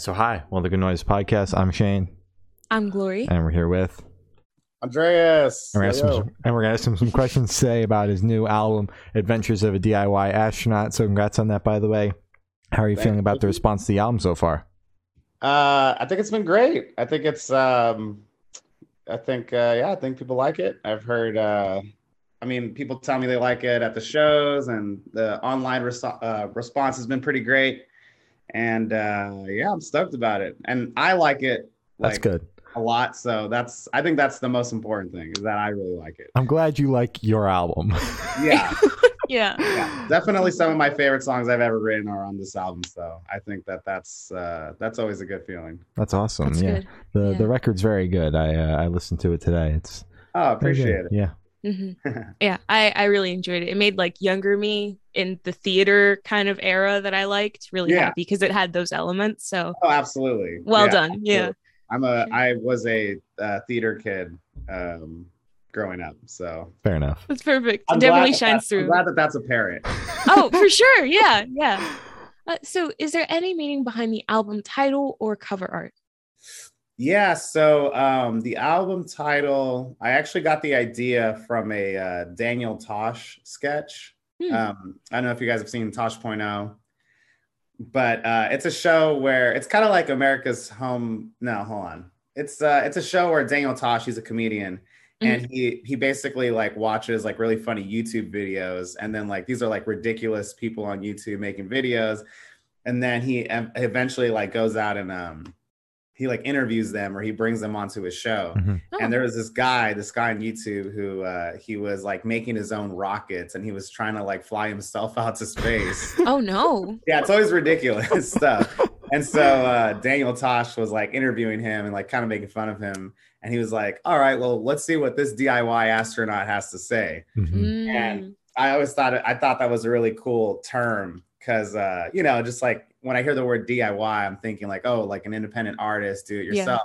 So hi, well the Good Noise Podcast. I'm Shane, I'm Glory. and we're here with, Andreas. and we're, gonna ask him some, and we're gonna ask him some questions today about his new album, Adventures of a DIY Astronaut. So congrats on that, by the way. How are you Thank feeling about the response to the album so far? Uh, I think it's been great. I think it's um, I think uh, yeah, I think people like it. I've heard. Uh, I mean, people tell me they like it at the shows, and the online res- uh, response has been pretty great. And uh, yeah, I'm stoked about it, and I like it That's good. a lot. So that's I think that's the most important thing is that I really like it. I'm glad you like your album. Yeah, Yeah. yeah, definitely some of my favorite songs I've ever written are on this album. So I think that that's uh, that's always a good feeling. That's awesome. That's yeah, good. the Yeah. the record's very good. I uh, I listened to it today. It's Oh, very appreciate it. Yeah, hmm Yeah. I, I really enjoyed it. It made like younger me in the theater kind of era that I liked really Yeah. happy because it had those elements. So Oh, absolutely. well Yeah, done. Yeah. I'm a. I was a uh, theater kid um, growing up, so fair enough. That's perfect. I'm definitely glad that shines that's- I'm through. glad that that's apparent. oh, for sure. Yeah. Yeah. Uh, so is there any meaning behind the album title or cover art? Yeah. So um, the album title, I actually got the idea from a uh, Daniel Tosh sketch. Hmm. Um, I don't know if you guys have seen Tosh.0, but uh, it's a show where it's kind of like America's Home. No, hold on. It's uh, it's a show where Daniel Tosh, he's a comedian, and he he basically like watches like really funny YouTube videos, and then like these are like ridiculous people on YouTube making videos, and then he eventually like goes out and um he like interviews them or he brings them onto his show. Mhm. Oh. And there was this guy, this guy on YouTube who uh, he was like making his own rockets and he was trying to like fly himself out to space. oh no. yeah, it's always ridiculous stuff. And so uh, Daniel Tosh was like interviewing him and like kind of making fun of him. And he was like, "All right, well, let's see what this DIY astronaut has to say." Mhm. Mm. And I always thought it, I thought that was a really cool term because uh, you know, just like when I hear the word DIY, I'm thinking like, oh, like an independent artist, do it Yeah. yourself.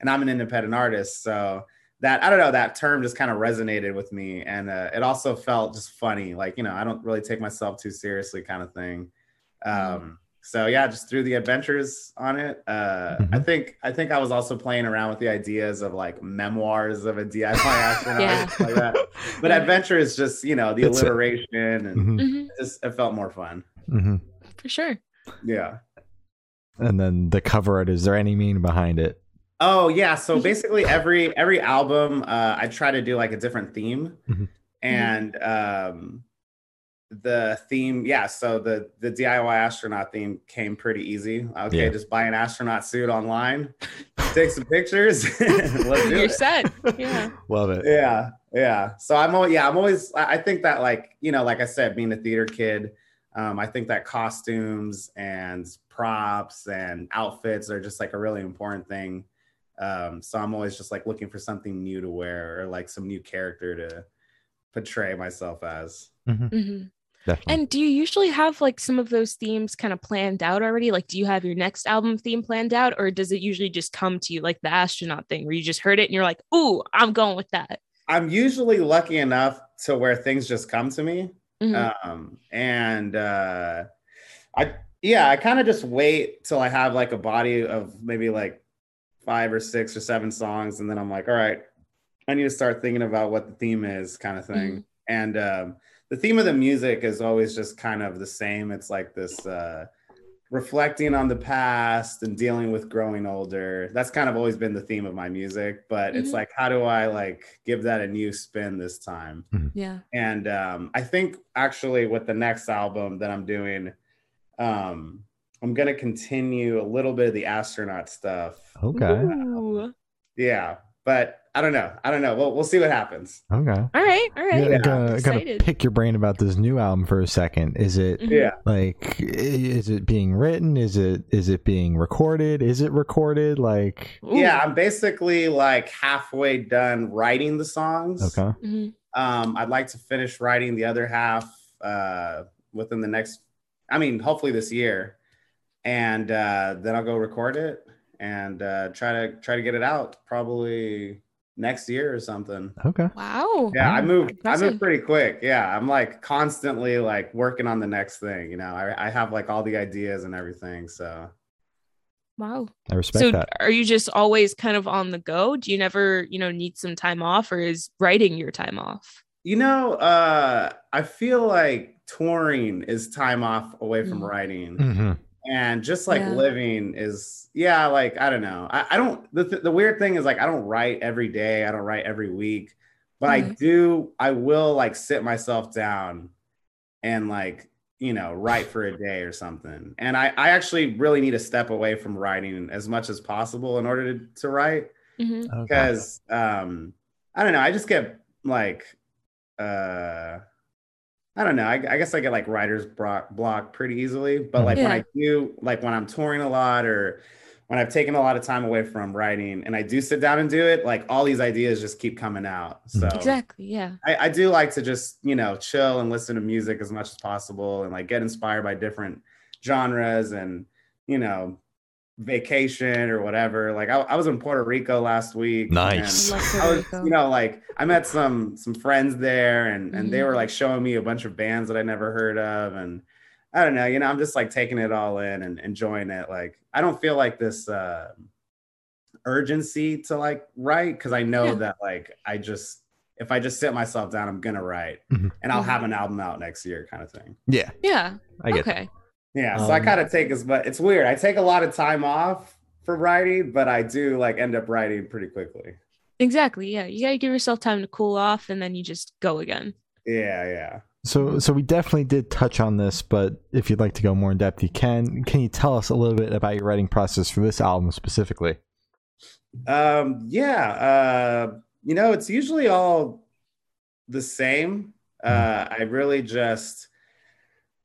And I'm an independent artist, so that I don't know that term just kind of resonated with me, and uh, it also felt just funny, like you know, I don't really take myself too seriously, kind of thing. Um, so yeah, just threw the adventures on it. Uh, I Mhm. think I think I was also playing around with the ideas of like memoirs of a DIY astronaut, Yeah. like that. But adventure is just you know the It's a- alliteration, and Mhm. Mhm. it just it felt more fun. Mhm. For sure. Yeah. And then the cover art. Is there any meaning behind it? Oh yeah. So basically, every every album, uh, I try to do like a different theme, Mhm. and um, the theme, yeah. So the the DIY astronaut theme came pretty easy. Okay, Yeah. just buy an astronaut suit online, take some pictures, let's do You're it. set. Yeah. Love it. yeah yeah so i'm always yeah i'm always i I think that like you know like i said being a theater kid um, i think that costumes and props and outfits are just like a really important thing um, so i'm always just like looking for something new to wear or like some new character to portray myself as Mhm. hmm Definitely. And do you usually have like some of those themes kind of planned out already? Like, do you have your next album theme planned out, or does it usually just come to you like the astronaut thing where you just heard it and you're like, ooh, I'm going with that? i'm usually lucky enough to where things just come to me Mhm. um and uh i yeah i kind of just wait till i have like a body of maybe like five or six or seven songs and then i'm like all right i need to start thinking about what the theme is kind of thing and um the theme of the music is always just kind of the same. It's like this uh reflecting on the past and dealing with growing older that's kind of always been the theme of my music but it's Mhm. like how do i like give that a new spin this time yeah. and um, I think actually with the next album that I'm doing, um, I'm gonna continue a little bit of the astronaut stuff. Okay. Ooh. Yeah, but I don't know. I don't know. We'll we'll see what happens. Okay. All right. All right. Yeah, Yeah, gonna, I'm gonna pick your brain about this new album for a second. Is it Mhm. Yeah. like is it being written? Is it is it being recorded? Is it recorded? Like Ooh. Yeah, I'm basically like halfway done writing the songs. okay. Mhm. Um, I'd like to finish writing the other half uh, within the next. I mean, hopefully this year, and uh, then I'll go record it and uh, try to try to get it out probably next year or something. Okay. Wow. Yeah, I moved. I impressive. moved pretty quick. Yeah, I'm like constantly like working on the next thing. You know, I, I have like all the ideas and everything. So Wow. I respect So that. are you just always kind of on the go? Do you never, you know, need some time off or is writing your time off? You know, uh, I feel like touring is time off away from Mm. writing. Mhm. And just like Yeah. living is yeah like i don't know i, I don't the, th- the weird thing is like i don't write every day i don't write every week but i Mhm. do i will like sit myself down and like you know write for a day or something and i i actually really need to step away from writing as much as possible in order to, to write Mhm. Okay. because um i don't know i just get like uh i don't know i, I guess i get like writer's block, block pretty easily but hmm. like when i do like when i'm touring a lot or when i've taken a lot of time away from writing and i do sit down and do it like all these ideas just keep coming out hmm. so Exactly. Yeah. I, I do like to just you know chill and listen to music as much as possible and like get inspired by different genres and you know vacation or whatever like i, I was in puerto rico last week Nice. I Puerto was, Rico. you know, like I met some some friends there, and and they Mhm. were like showing me a bunch of bands that I never heard of, and I don't know, you know, I'm just like taking it all in and enjoying it. Like I don't feel like this uh, urgency to like write because I know Yeah. that like I just if I just sit myself down, I'm gonna write, Mhm. and I'll Mhm. have an album out next year, kind of thing. Yeah, Yeah. I get that. Okay. Yeah, so I Um, kind of take as but it's weird. I take a lot of time off for writing, but I do like end up writing pretty quickly. Exactly. Yeah. You gotta give yourself time to cool off and then you just go again. Yeah, yeah. So, so we definitely did touch on this, but if you'd like to go more in depth, you can. Can you tell us a little bit about your writing process for this album specifically? Um, yeah, uh, you know, it's usually all the same. Uh, I really just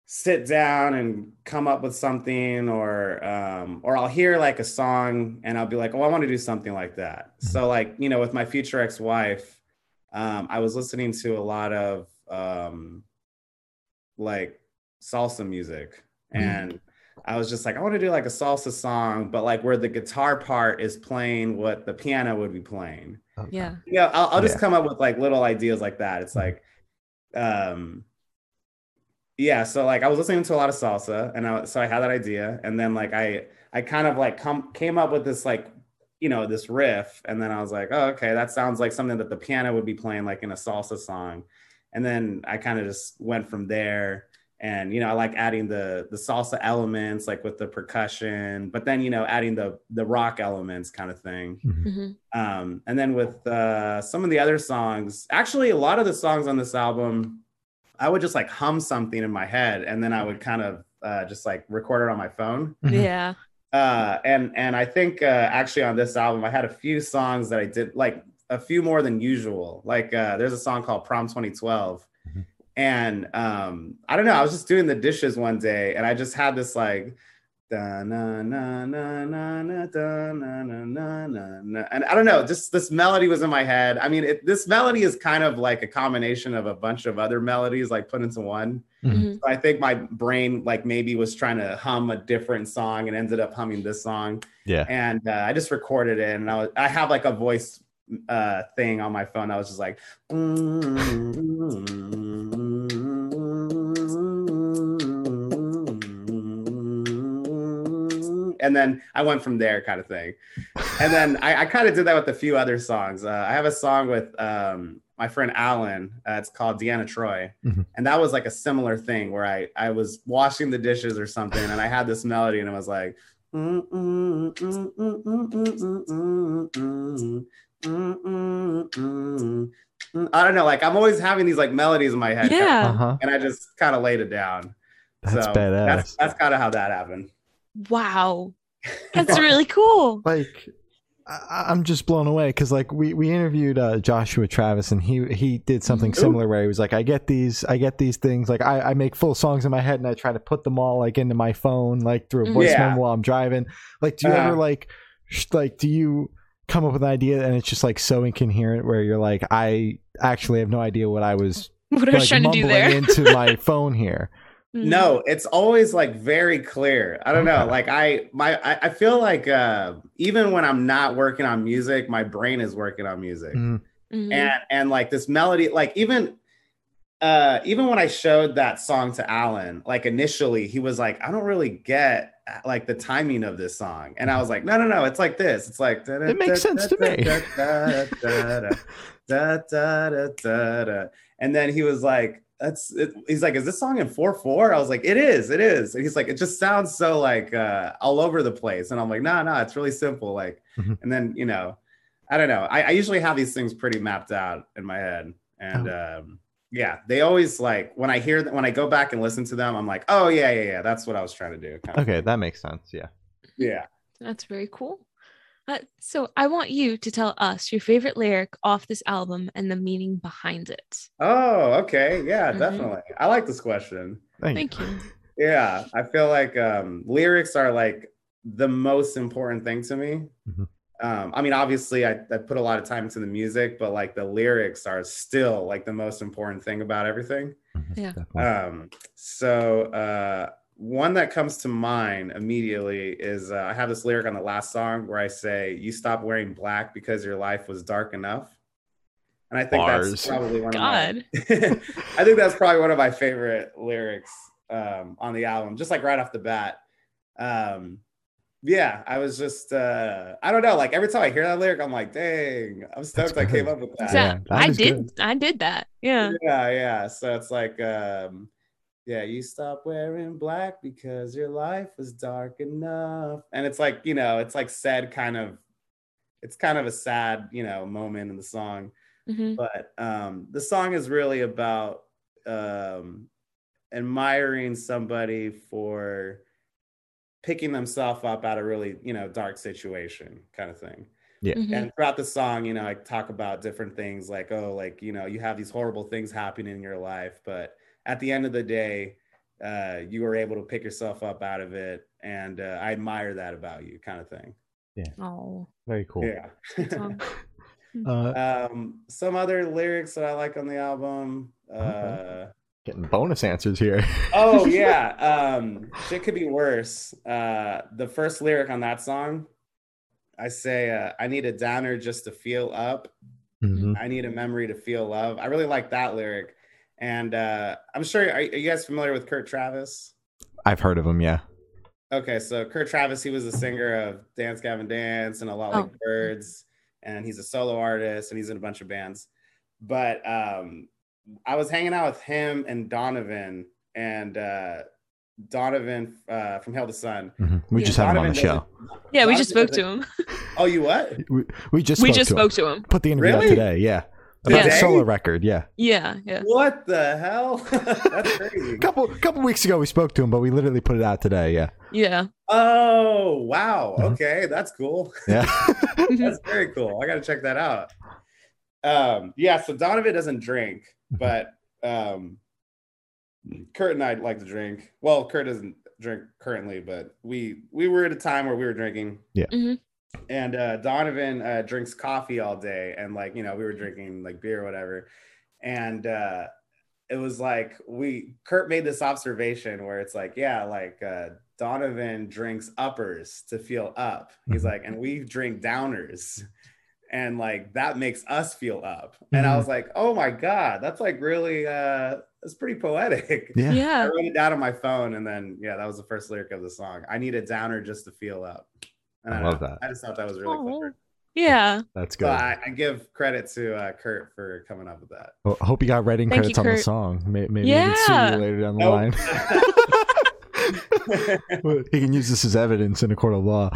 sit down and come up with something, or um, or I'll hear like a song and I'll be like, oh, I want to do something like that. So, like, you know, with my future ex-wife, um, I was listening to a lot of um, like salsa music, Mhm. and I was just like, I want to do like a salsa song, but like where the guitar part is playing what the piano would be playing. Yeah. Yeah, I'll, I'll just Yeah. come up with like little ideas like that. It's like, um, yeah. So like I was listening to a lot of salsa, and I, so I had that idea, and then like I I kind of like come came up with this like you know this riff, and then I was like, oh okay, that sounds like something that the piano would be playing like in a salsa song, and then I kind of just went from there. And you know, I like adding the the salsa elements, like with the percussion, but then you know, adding the the rock elements, kind of thing. hmm Um, and then with uh, some of the other songs, actually, a lot of the songs on this album, I would just like hum something in my head, and then I would kind of uh, just like record it on my phone. Mhm. Yeah. Uh, and and I think uh, actually on this album, I had a few songs that I did like a few more than usual. Like uh, there's a song called Prom 2012. Mhm. And um, I don't know, I was just doing the dishes one day and I just had this like da na na na na na da na na na na na and I don't know, just this melody was in my head. I mean, it, this melody is kind of like a combination of a bunch of other melodies like put into one. Mhm. I think my brain like maybe was trying to hum a different song and ended up humming this song. Yeah. And uh, I just recorded it, and I was I have like a voice uh thing on my phone. I was just like, and then I went from there, kind of thing. And then I, I kind of did that with a few other songs. Uh, I have a song with um, my friend Alan. Uh, it's called Deanna Troi, Mhm. and that was like a similar thing where I I was washing the dishes or something, and I had this melody, and I was like. I don't know, like I'm always having these like melodies in my head, Yeah. Uh huh. and I just kind of laid it down. That's So badass. That's that's kind of how that happened. Wow. That's really cool. like I, I'm just blown away because like we we interviewed uh, Joshua Travis and he he did something Ooh. similar where he was like I get these I get these things like I I make full songs in my head and I try to put them all like into my phone like through a voice Yeah. memo while I'm driving. Like do you Uh-huh. ever like sh- like do you come up with an idea and it's just like so incoherent where you're like I actually have no idea what I was What I was trying to do mumbling there. into my phone here. Mhm. No, it's always like very clear. I don't know. Like I my I, I feel like uh even when I'm not working on music, my brain is working on music. Mhm. Mhm. And and like this melody, like even uh even when I showed that song to Alan, like initially he was like, I don't really get like the timing of this song, and I was like, no, no, no, it's like this. It's like It makes sense to me. And then he was like, that's it. he's like, is this song in 4-4? I was like, it is, it is. And he's like, it just sounds so like uh all over the place. And I'm like, no, nah, no, nah, it's really simple. Like, Mhm. and then you know, I don't know. I, I usually have these things pretty mapped out in my head. And um yeah, they always like when I hear that when I go back and listen to them, I'm like, oh yeah, yeah, yeah, that's what I was trying to do. kind of Okay, that makes sense. Yeah. Yeah. That's very cool. Uh, so I want you to tell us your favorite lyric off this album and the meaning behind it. Oh, okay. Yeah, Mhm. definitely. I like this question. Thank, Thank you. Yeah, I feel like um, lyrics are like the most important thing to me. Mhm. Um, I mean, obviously, I, I put a lot of time into the music, but like the lyrics are still like the most important thing about everything. Mhm, Yeah. Um, so uh, one that comes to mind immediately is uh, I have this lyric on the last song where I say, "You stop wearing black because your life was dark enough," and I think Bars. that's probably one God. of my. I think that's probably one of my favorite lyrics um, on the album, just like right off the bat. Um, yeah, I was just uh, I don't know, like every time I hear that lyric, I'm like, dang, I'm stoked I good. came up with that. Yeah, that I is did. I did that. Yeah. yeah yeah so it's like um yeah you stop wearing black because your life was dark enough and it's like you know it's like said kind of it's kind of a sad you know moment in the song Mhm. but um the song is really about um admiring somebody for picking themselves up out of really you know dark situation kind of thing Mhm. and throughout the song you know i talk about different things like oh like you know you have these horrible things happening in your life but at the end of the day uh you were able to pick yourself up out of it and uh, i admire that about you kind of thing Yeah. Oh. Very cool. yeah. Uh, um some other lyrics that i like on the album uh getting bonus answers here. oh yeah um shit could be worse uh the first lyric on that song i say uh, i need a downer just to feel up Mhm. I need a memory to feel love. I really like that lyric. And uh, I'm sure, are, are you guys familiar with Kurt Travis? I've heard of him. Yeah. Okay, so Kurt Travis, he was a singer of Dance Gavin Dance and a lot Oh. like Birds, and he's a solo artist and he's in a bunch of bands. But um, I was hanging out with him and Donovan, and uh, Donovan uh, from Hail the Sun. Mhm. We Yeah. just had him on the Donovan show. Yeah, we just spoke to him. Oh, you what? We, we just we just to him. spoke to him. Put the interview Really? out today. Yeah. About Yeah. the solo record. Yeah. Yeah, yeah. What the hell? That's crazy. A couple couple weeks ago we spoke to him, but we literally put it out today. Yeah. Yeah. Oh, wow. Mhm. Okay, that's cool. Yeah. That's very cool. I got to check that out. Um, yeah, so Donovan doesn't drink, but um, Kurt and I like to drink. Well, Kurt doesn't drink currently, but we we were at a time where we were drinking. Yeah. Mhm. And uh, Donovan uh, drinks coffee all day, and like you know, we were drinking like beer or whatever, and uh, it was like we Kurt made this observation where it's like, yeah, like uh, Donovan drinks uppers to feel up. He's Mhm. like, and we drink downers, and like that makes us feel up. And I Mhm. was like, oh my god, that's like really uh, that's pretty poetic. Yeah. yeah. I wrote it down on my phone, and then yeah, that was the first lyric of the song. I need a downer just to feel up. And I don't love know, that. I just thought that was really clever. Yeah. That's So good. I, I give credit to uh, Kurt for coming up with that. Well, I hope you got writing Thank you, credits on the song. May- Maybe he can sue Yeah. you later down the Nope. line. He can use this as evidence in a court of law.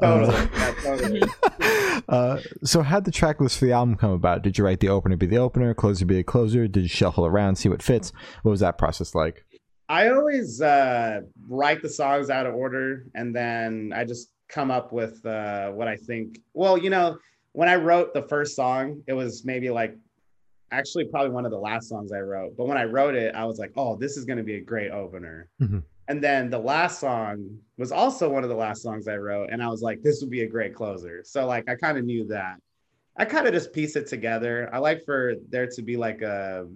Totally. Uh, Yeah, totally. uh, so, how'd the track list for the album come about? Did you write the opener be the opener, closer be the closer? Did you shuffle around, see what fits? What was that process like? I always uh, write the songs out of order, and then I just come up with uh, what I think. Well, you know, when I wrote the first song, it was maybe like actually probably one of the last songs I wrote. But when I wrote it, I was like, oh, this is going to be a great opener. Mhm. And then the last song was also one of the last songs I wrote, and I was like, this would be a great closer. So like I kind of knew that. I kind of just piece it together. I like for there to be like a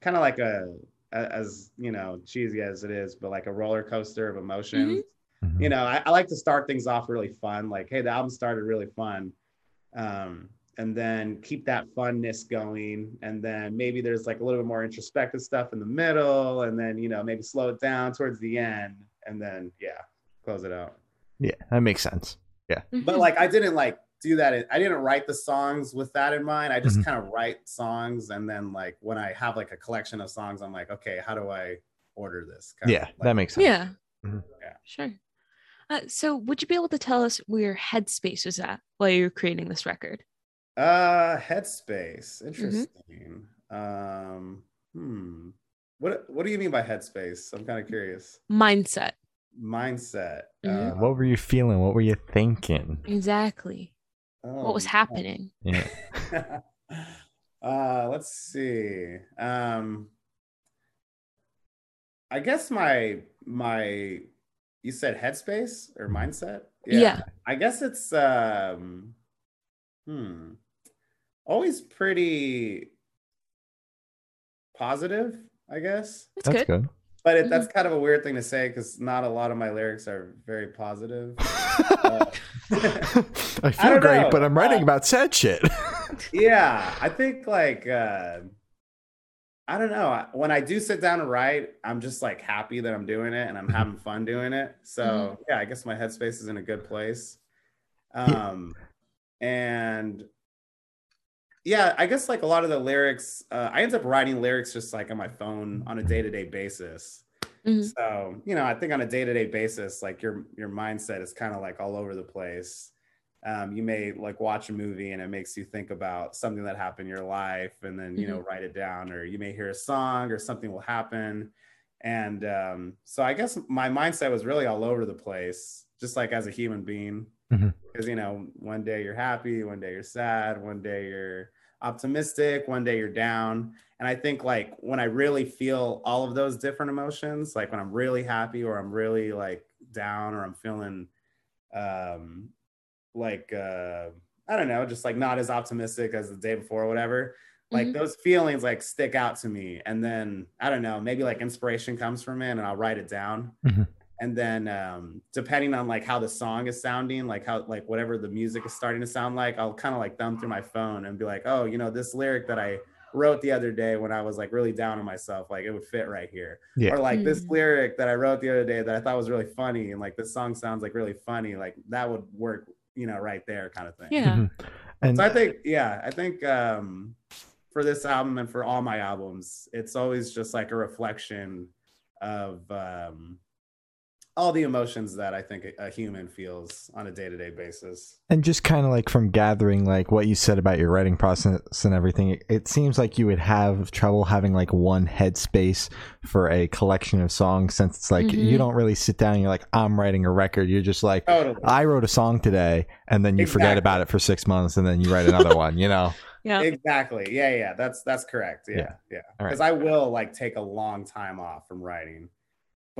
kind of like a, a as you know cheesy as it is, but like a roller coaster of emotions. Mhm. You know, I, I like to start things off really fun. Like, hey, the album started really fun, um, and then keep that funness going. And then maybe there's like a little bit more introspective stuff in the middle, and then you know maybe slow it down towards the end, and then yeah. close it out. Yeah, that makes sense. Mm-hmm. But like I didn't like do that. I didn't write the songs with that in mind. I just Mhm. kind of write songs, and then like when I have like a collection of songs, I'm like, okay, how do I order this? Kind of, Yeah, like- that makes sense. yeah. Mhm. Yeah. Sure. Uh, so, would you be able to tell us where your headspace was at while you were creating this record? Uh, Headspace. Mm-hmm. Interesting. Um, hmm. What What do you mean by headspace? I'm kind of curious. Mindset. Mindset. Mhm. Uh, What were you feeling? What were you thinking? Exactly. what was oh, happening? Yeah. uh, let's see. Um, I guess my my you said headspace or mindset? Yeah. I guess it's um hmm always pretty positive, I guess. That's, That's good. good. But it, that's kind of a weird thing to say because not a lot of my lyrics are very positive. Uh, I feel don't great, know. but I'm writing Uh, about sad shit. yeah, I think like uh I don't know. When I do sit down and write, I'm just like happy that I'm doing it and I'm having fun doing it. So yeah, I guess my headspace is in a good place. Um and yeah, I guess like a lot of the lyrics, uh, I end up writing lyrics just like on my phone on a day-to-day basis. Mhm. So, you know, I think on a day-to-day basis, like your your mindset is kind of like all over the place. Um, you may like watch a movie and it makes you think about something that happened in your life and then, you know, write it down, or you may hear a song or something will happen. And um, so I guess my mindset was really all over the place, just like as a human being. Because, you know, one day you're happy, one day you're sad, one day you're optimistic, one day you're down. And I think like when I really feel all of those different emotions, like when I'm really happy or I'm really like down or I'm feeling um like uh I don't know, just like not as optimistic as the day before or whatever. Like Mhm. those feelings like stick out to me. And then I don't know, maybe like inspiration comes from it and I'll write it down. Mhm. And then um depending on like how the song is sounding, like how like whatever the music is starting to sound like, I'll kind of like thumb through my phone and be like, oh, you know, this lyric that I wrote the other day when I was like really down on myself, like it would fit right here. Yeah. Or like this Mm. lyric that I wrote the other day that I thought was really funny and like this song sounds like really funny, like that would work, you know, right there kind of thing. Yeah. Mhm. And So I think, yeah, I think um, for this album and for all my albums, it's always just like a reflection of um, all the emotions that I think a, a human feels on a day to day basis. and just kind of like from gathering like what you said about your writing process and everything it, it seems like you would have trouble having like one headspace for a collection of songs since it's like you Mhm. don't really sit down and you're like i'm writing a record you're just like Totally. i wrote a song today and then you forget about it for six months and then you write another one you know Yeah. exactly. Yeah, yeah. That's that's correct. Yeah, Yeah. yeah. All right. Because I will like take a long time off from writing.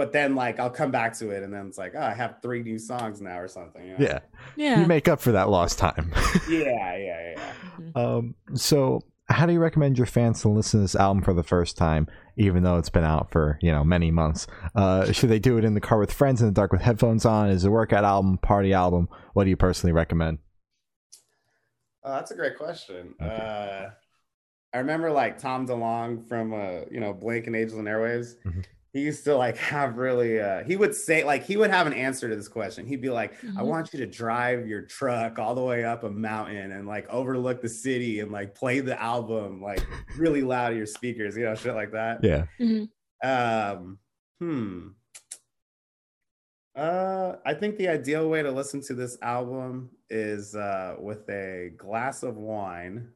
But then like I'll come back to it and then it's like, oh, I have three new songs now or something. you know? yeah Yeah. you make up for that lost time Yeah, yeah, yeah. Mhm. um so how do you recommend your fans to listen to this album for the first time even though it's been out for you know many months uh should they do it in the car with friends in the dark with headphones on is it a workout album party album what do you personally recommend Oh, that's a great question. Okay. Uh, I remember like Tom DeLonge from uh, you know Blink and Angels and Airwaves. Mhm. He used to like have really. Uh, he would say like he would have an answer to this question. He'd be like, "I Mhm. want you to drive your truck all the way up a mountain and like overlook the city and like play the album like really loud at your speakers, you know, shit like that." yeah Mhm. Um, hmm. Uh, I think the ideal way to listen to this album is uh, with a glass of wine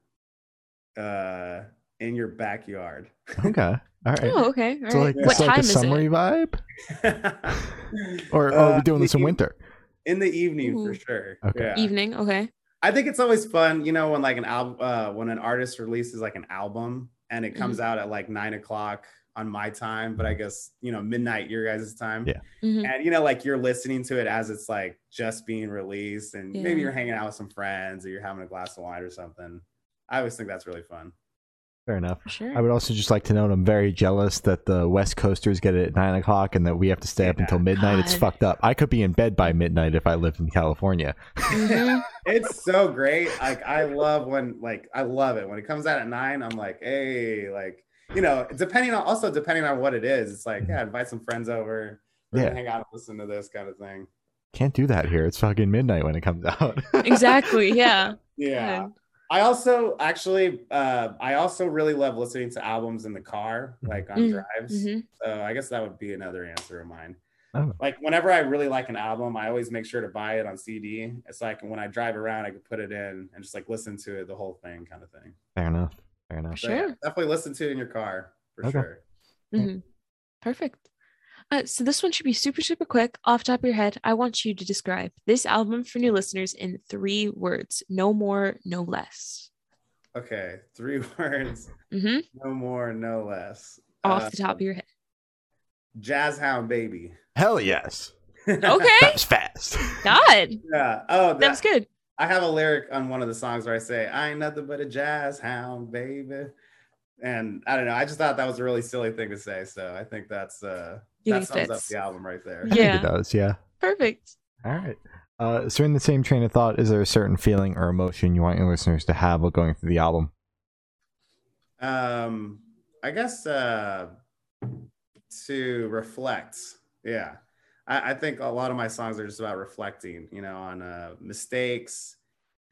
uh, in your backyard. okay all right Oh, okay. All so right. like what it's like time a is summery it? vibe or, or are Uh, we doing this in winter In the evening for sure. Okay. Yeah. Evening. Okay. I think it's always fun, you know, when like an album, uh, when an artist releases like an album and it comes out at like nine o'clock on my time, but I guess you know midnight your guys' time. Yeah. Mhm. and you know like you're listening to it as it's like just being released and Yeah. maybe you're hanging out with some friends or you're having a glass of wine or something i always think that's really fun fair enough sure. I would also just like to note I'm very jealous that the West Coasters get it at nine o'clock and that we have to stay up until midnight. It's fucked up. I could be in bed by midnight if I lived in California. Mhm. it's so great like i love when like i love it when it comes out at nine i'm like hey like you know depending on also depending on what it is it's like yeah invite some friends over Yeah. hang out and listen to this kind of thing Can't do that here. It's fucking midnight when it comes out. exactly. Yeah. Yeah. Good. I also actually uh I also really love listening to albums in the car, like on Mm, drives. Mhm. So I guess that would be another answer of mine. Oh. Like whenever I really like an album, I always make sure to buy it on CD. It's like when I drive around, I can put it in and just like listen to it, the whole thing, kind of thing. Fair enough. Fair enough. So, yeah, Sure. definitely listen to it in your car for Okay. sure. Mhm. Perfect. Uh, so this one should be super, super quick. Off the top of your head, I want you to describe this album for new listeners in three words. No more, no less. Okay, three words, hmm no more, no less. Off Uh, the top of your head. Jazz Hound Baby. Hell yes. Okay. That was fast. God, Yeah. Oh, that was good. I have a lyric on one of the songs where I say, I ain't nothing but a jazz hound, baby. And I don't know. I just thought that was a really silly thing to say. So I think that's uh You that think sums up the album right there. I think Yeah. it does. Yeah. Perfect. All right. Uh, so, in the same train of thought, is there a certain feeling or emotion you want your listeners to have while going through the album? Um I guess uh to reflect. Yeah. I, I think a lot of my songs are just about reflecting, you know, on uh mistakes,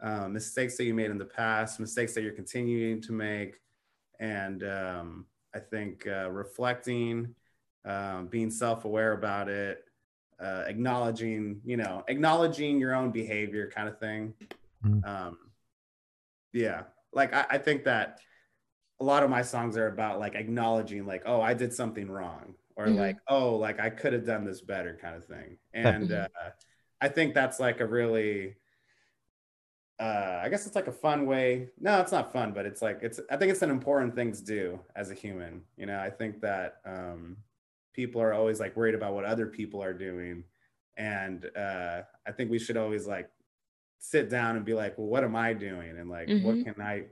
uh, mistakes that you made in the past, mistakes that you're continuing to make. And um I think uh reflecting, um, being self-aware about it, uh, acknowledging, you know, acknowledging your own behavior kind of thing. Mm. Um, yeah, like I, I think that a lot of my songs are about like acknowledging, like, oh, I did something wrong, or Mhm. like, oh, like I could have done this better, kind of thing. And uh, I think that's like a really, uh, I guess it's like a fun way. No, it's not fun, but it's like it's. I think it's an important thing to do as a human. You know, I think that um, people are always like worried about what other people are doing, and uh, I think we should always like sit down and be like, well, what am I doing? And like, what Mhm. can I,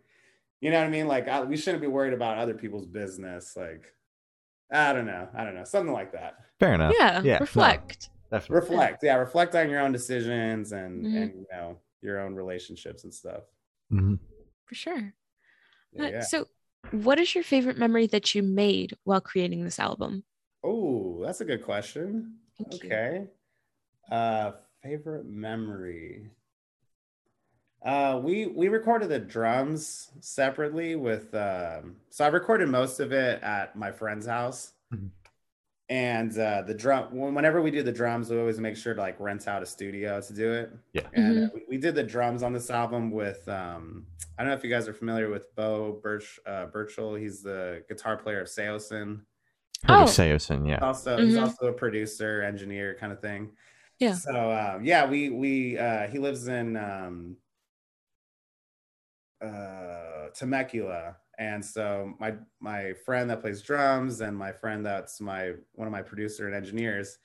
you know what I mean? Like, I, we shouldn't be worried about other people's business. Like, I don't know. I don't know. Something like that. Fair enough. yeah. yeah, no. reflect. Definitely. Reflect. Yeah. Reflect on your own decisions and, Mhm. and, you know, your own relationships and stuff. Mhm. For sure. Yeah. Uh, yeah. So, what is your favorite memory that you made while creating this album? Oh, that's a good question. Thank you. Okay. Uh favorite memory. Uh we we recorded the drums separately with um so I recorded most of it at my friend's house. Mhm. And uh the drum whenever we do the drums, we always make sure to like rent out a studio to do it. Yeah. And uh, we, we did the drums on this album with um I don't know if you guys are familiar with Beau Birch uh Burchell. He's the guitar player of Saosin Heard Oh. of Saosin, yeah. also he's Mhm. also a producer engineer kind of thing Yeah. so um, yeah we we uh he lives in um uh temecula and so my my friend that plays drums and my friend that's my one of my producer and engineers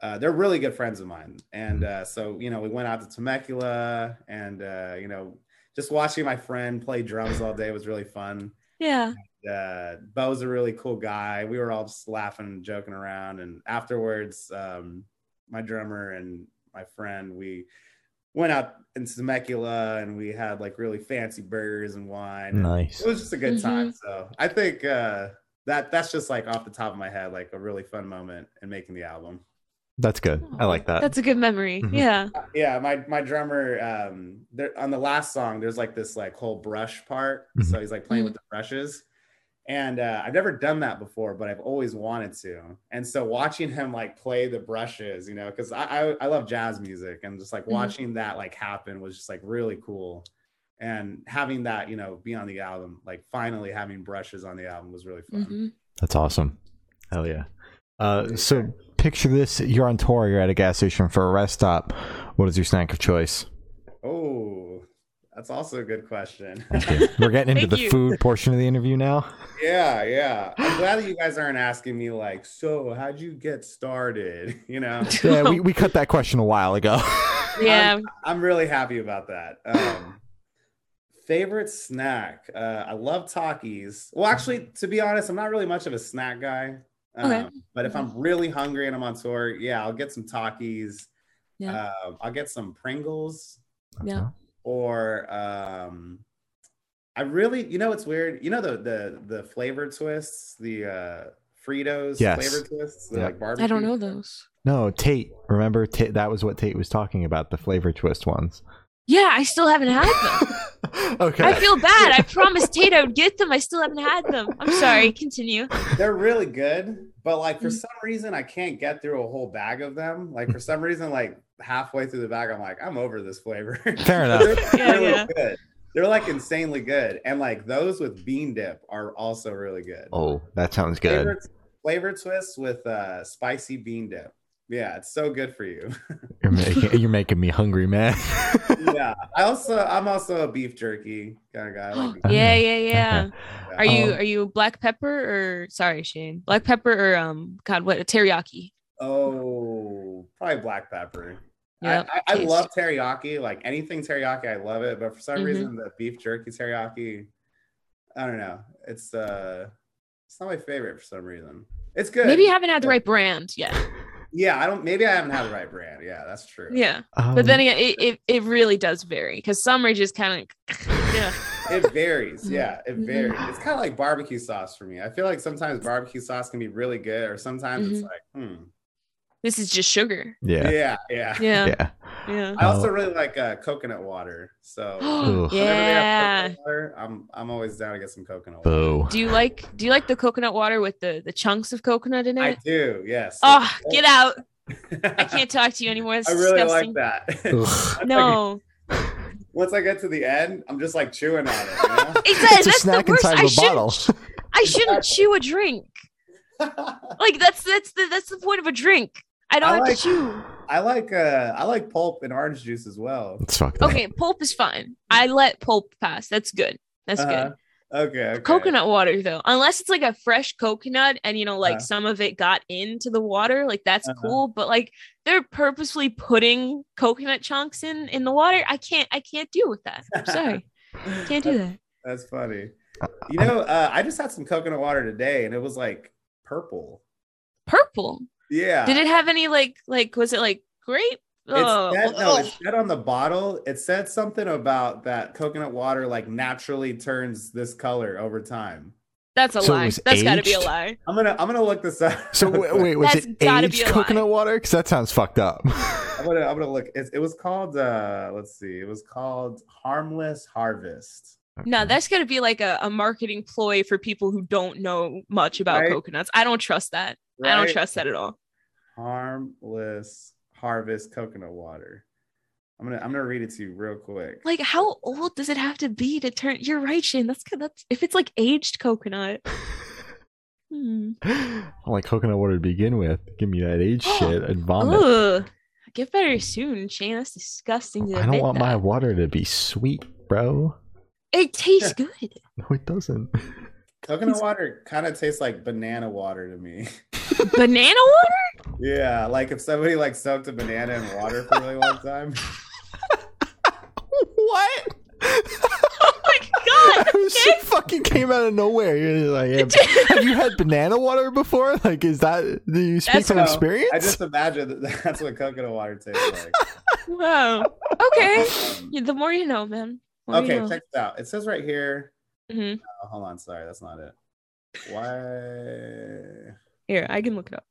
uh, they're really good friends of mine and uh, so you know we went out to temecula and uh, you know just watching my friend play drums all day was really fun Yeah. uh, Beau's a really cool guy. We were all just laughing and joking around. And afterwards, um, my drummer and my friend, we went out in Temecula and we had like really fancy burgers and wine. Nice. It was just a good time. So I think uh, that that's just like off the top of my head, like a really fun moment in making the album. That's good. I like that. That's a good memory. Mhm. Yeah. Yeah, my my drummer um there on the last song there's like this like whole brush part. Mhm. So he's like playing with the brushes. And uh, I've never done that before, but I've always wanted to. And so watching him like play the brushes, you know, because I, I I love jazz music and just like Mhm. watching that like happen was just like really cool. And having that, you know, be on the album, like finally having brushes on the album was really fun. Mhm. That's awesome. Hell yeah. Uh, so picture this: you're on tour, you're at a gas station for a rest stop. What is your snack of choice? That's also a good question. We're getting into the you. food portion of the interview now. Yeah, yeah. I'm glad that you guys aren't asking me like, so how'd you get started? You know, Yeah, we, we cut that question a while ago. Yeah. I'm really happy about that. Um, favorite snack? Uh, I love Takis. Well, actually, to be honest, I'm not really much of a snack guy. Um, Okay. But if I'm really hungry and I'm on tour, yeah, I'll get some Takis. Yeah. Um, I'll get some Pringles Yeah. Or um, I really, you know, it's weird. You know the the the flavor twists, the uh, Fritos Yes. flavor twists. They're Yeah. like barbecue. I don't know those. No, Tate. Remember, Tate, that was what Tate was talking about the flavor twist ones. Yeah, I still haven't had them. okay. I feel bad. I promised Tate I would get them. I still haven't had them. I'm sorry. Continue. They're really good, but like for Mm. some reason I can't get through a whole bag of them. Like for some reason, like halfway through the bag, I'm like, I'm over this flavor. Fair enough. They're Yeah, really yeah. good. They're like insanely good, and like those with bean dip are also really good. Oh, that sounds good. Flavor, flavor twists with uh, spicy bean dip. Yeah, it's so good for you. You're making you're making me hungry, man. yeah, I also I'm also a beef jerky kind of guy. Like yeah, yeah, yeah. jerky. Are you Um, are you black pepper or sorry, Shane? Black pepper or um God what a teriyaki? Oh, probably black pepper. Yep, I, I, I love teriyaki. Like anything teriyaki, I love it. But for some Mhm. reason, the beef jerky teriyaki, I don't know. It's uh, it's not my favorite for some reason. It's good. Maybe you haven't had the right brand yet. yeah, I don't. Maybe I haven't had the right brand. Yeah, that's true. Yeah. Um, But then again, it, it, it really does vary because some are just kind of yeah. It varies. Yeah, it Mhm. varies. It's kind of like barbecue sauce for me. I feel like sometimes barbecue sauce can be really good, or sometimes it's Mhm. like, hmm. This is just sugar. yeah, Yeah, yeah. Yeah. yeah. Yeah. I also Oh. really like uh, coconut water. So whenever they have yeah. coconut water, I'm I'm always down to get some coconut water. Boo. Do you like do you like the coconut water with the the chunks of coconut in it? I do. Yes. Oh, get out. I can't talk to you anymore. It's I really disgusting. like that. Ugh. Once I No. get- once I get to the end, I'm just like chewing on it. You know? Exactly. It's a That's snack the worst. inside I of a shouldn't bottle. I shouldn't chew a drink. Like that's that's the that's the point of a drink. I don't I have like- to chew. I like uh I like pulp and orange juice as well. It's fucked up. Okay, pulp is fine. I let pulp pass. That's good. That's Uh-huh. good. Okay, okay. Coconut water though, unless it's like a fresh coconut and you know, like Uh-huh. some of it got into the water, like that's Uh-huh. cool. But like they're purposefully putting coconut chunks in in the water. I can't. I can't deal with that. I'm sorry. Can't do that. That's funny. Uh, You know, uh, I just had some coconut water today, and it was like purple. Purple. Yeah. Did it have any like like was it like grape? It Oh, said, no, it ugh. said on the bottle. It said something about that coconut water like naturally turns this color over time. that's a So lie. was That's got to be a lie. I'm gonna I'm gonna look this up. So wait, wait was That's it aged a lie. coconut water? Because that sounds fucked up. I'm gonna I'm gonna look. It, it was called uh let's see. It was called Harmless Harvest. No, that's gonna be like a, a marketing ploy for people who don't know much about Right. coconuts. I don't trust that. I don't trust that at all. Harmless Harvest coconut water. I'm gonna I'm gonna read it to you real quick. Like, how old does it have to be to turn? You're right, Shane. That's good. That's if it's like aged coconut. Hmm. I like coconut water to begin with. Give me that age shit and vomit. Ugh. Get better soon, Shane. That's disgusting. To I don't admit want my water to be sweet, bro. It tastes good. No, it doesn't. Coconut water kind of tastes like banana water to me. Banana water? Yeah, like if somebody like soaked a banana in water for a really long time. what? Oh my god! she shit fucking came out of nowhere. You're like, yeah, have you had banana water before? Like, is that do you speak That's from No, experience? I just imagine that that's what coconut water tastes like. wow. Okay. Um, the more you know, man. More you okay, know. check this out. It says right here. Mhm. Oh, hold on, sorry, that's not it. Why? Here, I can look it up.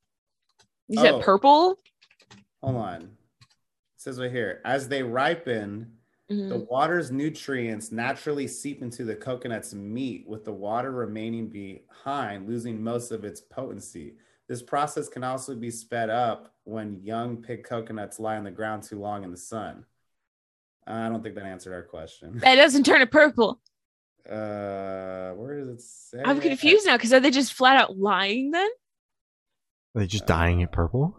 You Oh. purple? Hold on. It says right here. As they ripen, Mhm. the water's nutrients naturally seep into the coconut's meat, with the water remaining behind, losing most of its potency. This process can also be sped up when young pig coconuts lie on the ground too long in the sun. I don't think that answered our question. That doesn't turn it purple. Uh, where does it say? I'm confused now because are they just flat out lying then? Are they just dyeing it purple?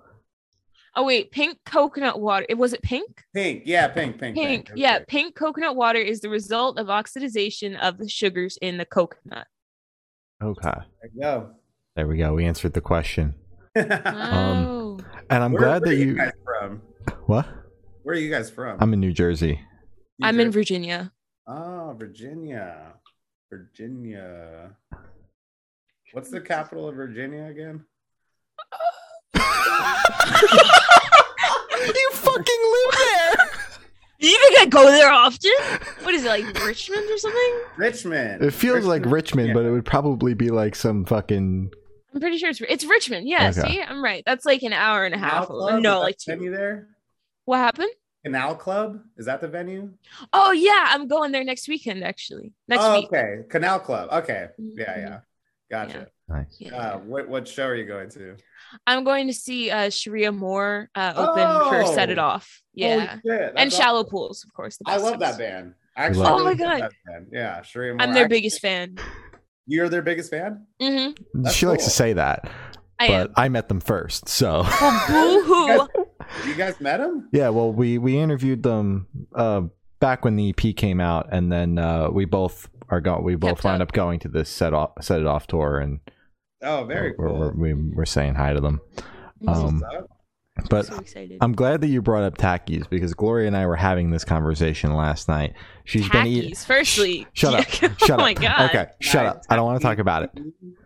Oh wait, pink coconut water. It was it pink? Pink, yeah, pink, pink, Pink. pink. Yeah, Okay. pink coconut water is the result of oxidization of the sugars in the coconut. Okay. There you go. There we go. We answered the question. Um, Oh. And I'm Where- glad where that are you. guys from. What? Where are you guys from? I'm in New Jersey. New I'm in Virginia. Oh, Virginia. Virginia. What's the capital of Virginia again? You fucking live there. Do You think I go there often? What is it like Richmond or something? Richmond. It feels like Richmond, yeah. but it would probably be like some fucking I'm pretty sure it's it's Richmond. Yeah, Okay. see, I'm right. That's like an hour and a half. Club? No, like the two. venue there. What happened? Canal Club is that the venue? Oh yeah, I'm going there next weekend. Actually, next oh, week. okay, Canal Club. Okay, yeah, Mhm. yeah, gotcha. Nice. Yeah. Uh, what what show are you going to? I'm going to see uh Sharia Moore uh, open for Set It Oh! Off. Yeah, shit, that's and Shallow. Pools, of course. the I love best that band. Actually Oh my really love God. Yeah, Sharia Moore. I'm their Actually, biggest fan. You're their biggest fan? Mm-hmm. That's she likes to say that, I but am. I met them first. So Well, boo hoo. You guys met them? yeah, well, we we interviewed them uh, back when the EP came out, and then uh, we both are going. We both Kept wound up. up going to this set off set it off tour, and Oh, very we're, cool. we're, we we're saying hi to them. Um, what's up. But so. I'm glad that you brought up Takis because Gloria and I were having this conversation last night. She's been eating. Tackies. Firstly, Shut up. Shut oh Shut my god. Okay, shut up. I don't want to talk about it.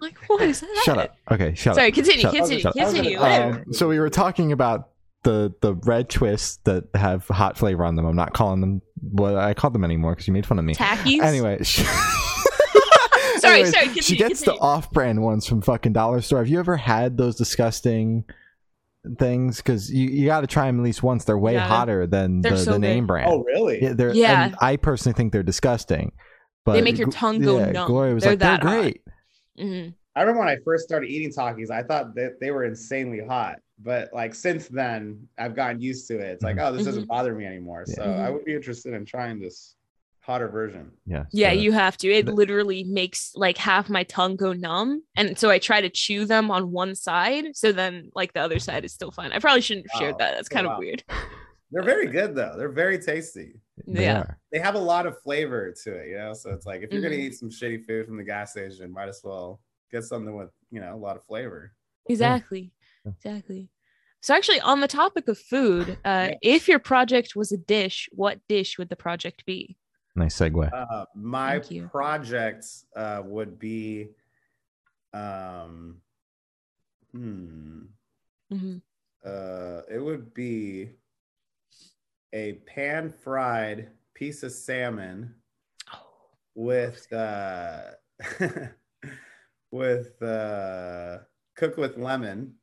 Like what is that? Shut up. Okay, shut Sorry, up. continue, Shut continue, up. continue. Um, so we were talking about the the red twists that have hot flavor on them. I'm not calling them what I call them anymore because you made fun of me. Tackies. Anyway, she- Sorry, Anyways, sorry, she gets continue. the off-brand ones from fucking dollar store. Have you ever had those disgusting things? Because you, you got to try them at least once. They're way Yeah. hotter than They're the, so the name good. brand. Oh, really? Yeah, they're, Yeah. and I personally think they're disgusting. But They make your tongue go yeah, numb. Gloria was They're like, they're that hot. great. Mhm. I remember when I first started eating Takis, I thought that they were insanely hot. But like since then, I've gotten used to it. It's like, oh, this doesn't bother me anymore. So Mhm. I would be interested in trying this hotter version. Yeah. Yeah, you have to. It the- literally makes like half my tongue go numb. And so I try to chew them on one side. So then like the other side is still fine. I probably shouldn't have shared Wow. that. That's Oh, kind of wow. weird. They're very good though. They're very tasty. they yeah. are. They have a lot of flavor to it, you know. So it's like if you're Mhm. gonna eat some shitty food from the gas station, might as well get something with you know a lot of flavor. Exactly. Yeah. Exactly. So actually on the topic of food, uh Yeah. if your project was a dish, what dish would the project be? Nice segue. Uh, my project uh, would be, um, hmm, Mhm. uh, it would be a pan fried piece of salmon Oh, with uh, with uh, cooked with lemon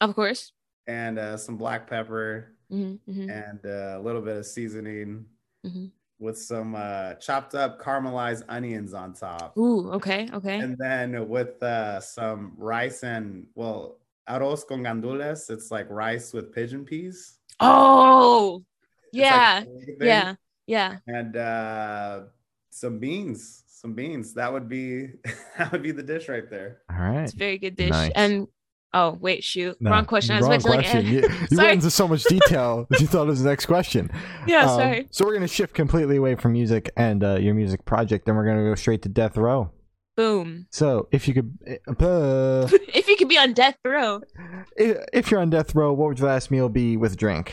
Of course. and uh, some black pepper Mhm, mhm, and uh, a little bit of seasoning mhm. with some uh, chopped up caramelized onions on top. Ooh, okay, okay. and then with uh, some rice and well arroz con gandules it's like rice with pigeon peas oh, It's like yeah, a yeah, yeah. and uh, some beans some beans that would be that would be the dish right there All right. It's a very good dish. Nice. And oh, wait, shoot, No, wrong question. I was wrong to like, question. eh. You, you went into so much detail that you thought it was the next question. yeah, Um, sorry. So we're gonna shift completely away from music and uh, your music project, and we're gonna go straight to Death Row. Boom. So if you could, uh, if you could be on death row, if if you're on death row, what would your last meal be with drink?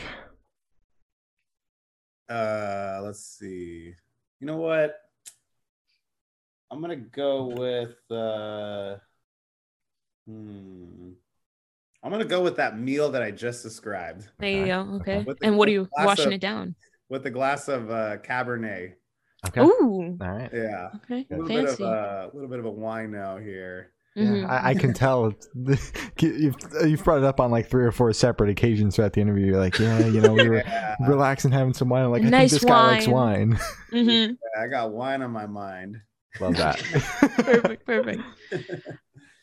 uh let's see you know what i'm gonna go with uh hmm i'm gonna go with that meal that i just described there you go. okay. Okay. The- And what are you washing of- it down? with a glass of uh cabernet Okay. Ooh. All right. yeah Okay. a little bit of Fancy. uh, a little bit of a wine now here Mhm. I, I can tell. You've, you've brought it up on like three or four separate occasions throughout the interview. You're like, yeah, you know, we were yeah, relaxing, having some wine. I'm like, I Nice think this guy likes wine. wine. Mhm. i got wine on my mind Love that. Perfect. Perfect.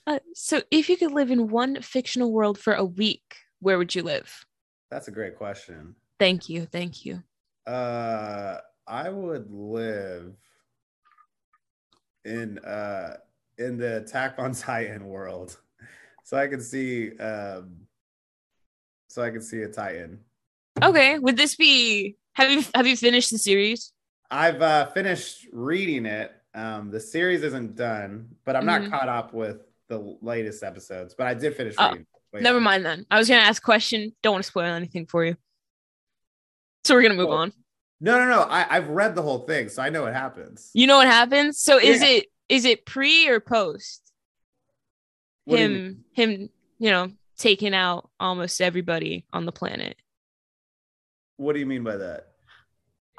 Uh, so, if you could live in one fictional world for a week, where would you live? that's a great question Thank you. Thank you. uh i would live in uh in the attack on titan world so i could see um so i could see a titan Okay. Would this be? Have you have you finished the series? i've uh finished reading it um the series isn't done but i'm not caught up with the latest episodes but i did finish Oh, reading But Never mind then. I was gonna ask a question. Don't want to spoil anything for you. So we're gonna move Oh. on. no no no I, i've read the whole thing so i know what happens You know what happens? So is Yeah. it is it pre or post What do you him him you know taking out almost everybody on the planet? what do you mean by that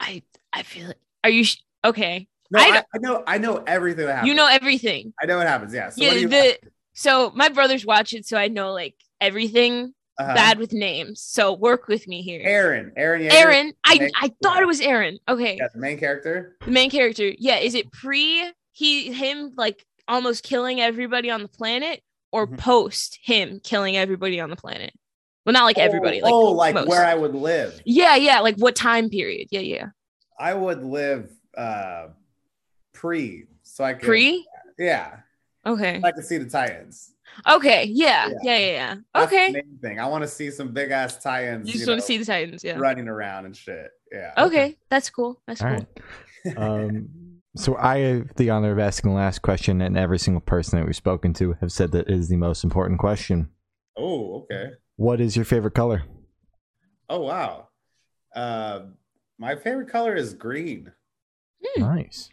I I feel it. Are you sh- okay? No I I, I know i know everything that happens You know everything. i know what happens yeah so yeah, you the So my brothers watch it, so I know like everything Uh-huh. bad with names. So work with me here. Aaron. Aaron. Yeager, Aaron, I I thought it was Aaron. Okay, Yeah, the main character. the main character. Yeah, is it pre he him like almost killing everybody on the planet, or Mhm. post him killing everybody on the planet? Well, not like everybody. Oh, Like oh, like most. where I would live. Yeah, yeah. Like what time period? Yeah, yeah. I would live uh pre, so I could Pre. Yeah, Okay. I could see the titans. Okay. Yeah. Yeah. Yeah. Yeah. Yeah. That's the Okay. main thing. I want to see some big ass titans. You just want to see the Titans. Yeah. running around and shit. Yeah. Okay. That's cool. That's All cool. right. Um, so I have the honor of asking the last question, and every single person that we've spoken to have said that it is the most important question. Oh, okay. What is your favorite color? Oh wow. Uh, my favorite color is green. Hmm. Nice.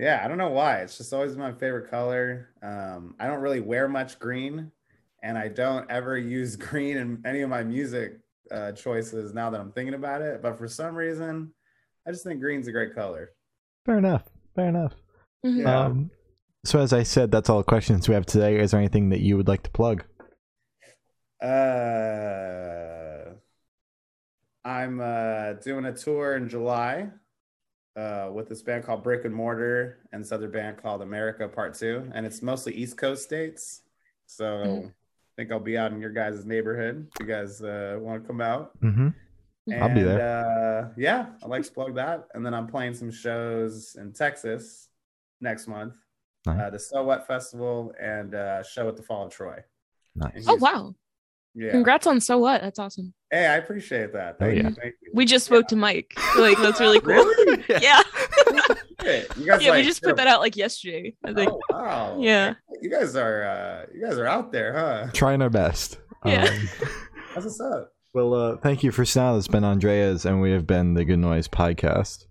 Yeah, I don't know why. It's just always my favorite color. Um, I don't really wear much green, and I don't ever use green in any of my music uh, choices now that I'm thinking about it. But for some reason, I just think green's a great color. Fair enough. Fair enough. Mhm. Yeah. Um, so as I said, that's all the questions we have today. Is there anything that you would like to plug? Uh, I'm uh, doing a tour in July uh, with this band called Brick and Mortar and this other band called America Part Two, and it's mostly East Coast states. So Mhm. I think I'll be out in your guys' neighborhood if you guys uh, want to come out. Mm-hmm. I'll be there. Uh, yeah, I'd like to plug that, and then I'm playing some shows in Texas next month. Nice. Uh, the So What Festival and uh, show at the Fall of Troy. Nice. Oh wow! Yeah. Congrats on so what? That's awesome. Hey, I appreciate that. Oh, Thank yeah. you. Thank you. We just spoke to Mike. Like that's really cool. Really? Yeah. Shit, You guys Yeah. We just put that out like yesterday. I think. Oh, wow. Yeah. You guys are uh you guys are out there, huh? Trying our best. Yeah. Um, That's what's up. well, uh, thank you for now. It's been Andreas, and we have been the Good Noise Podcast.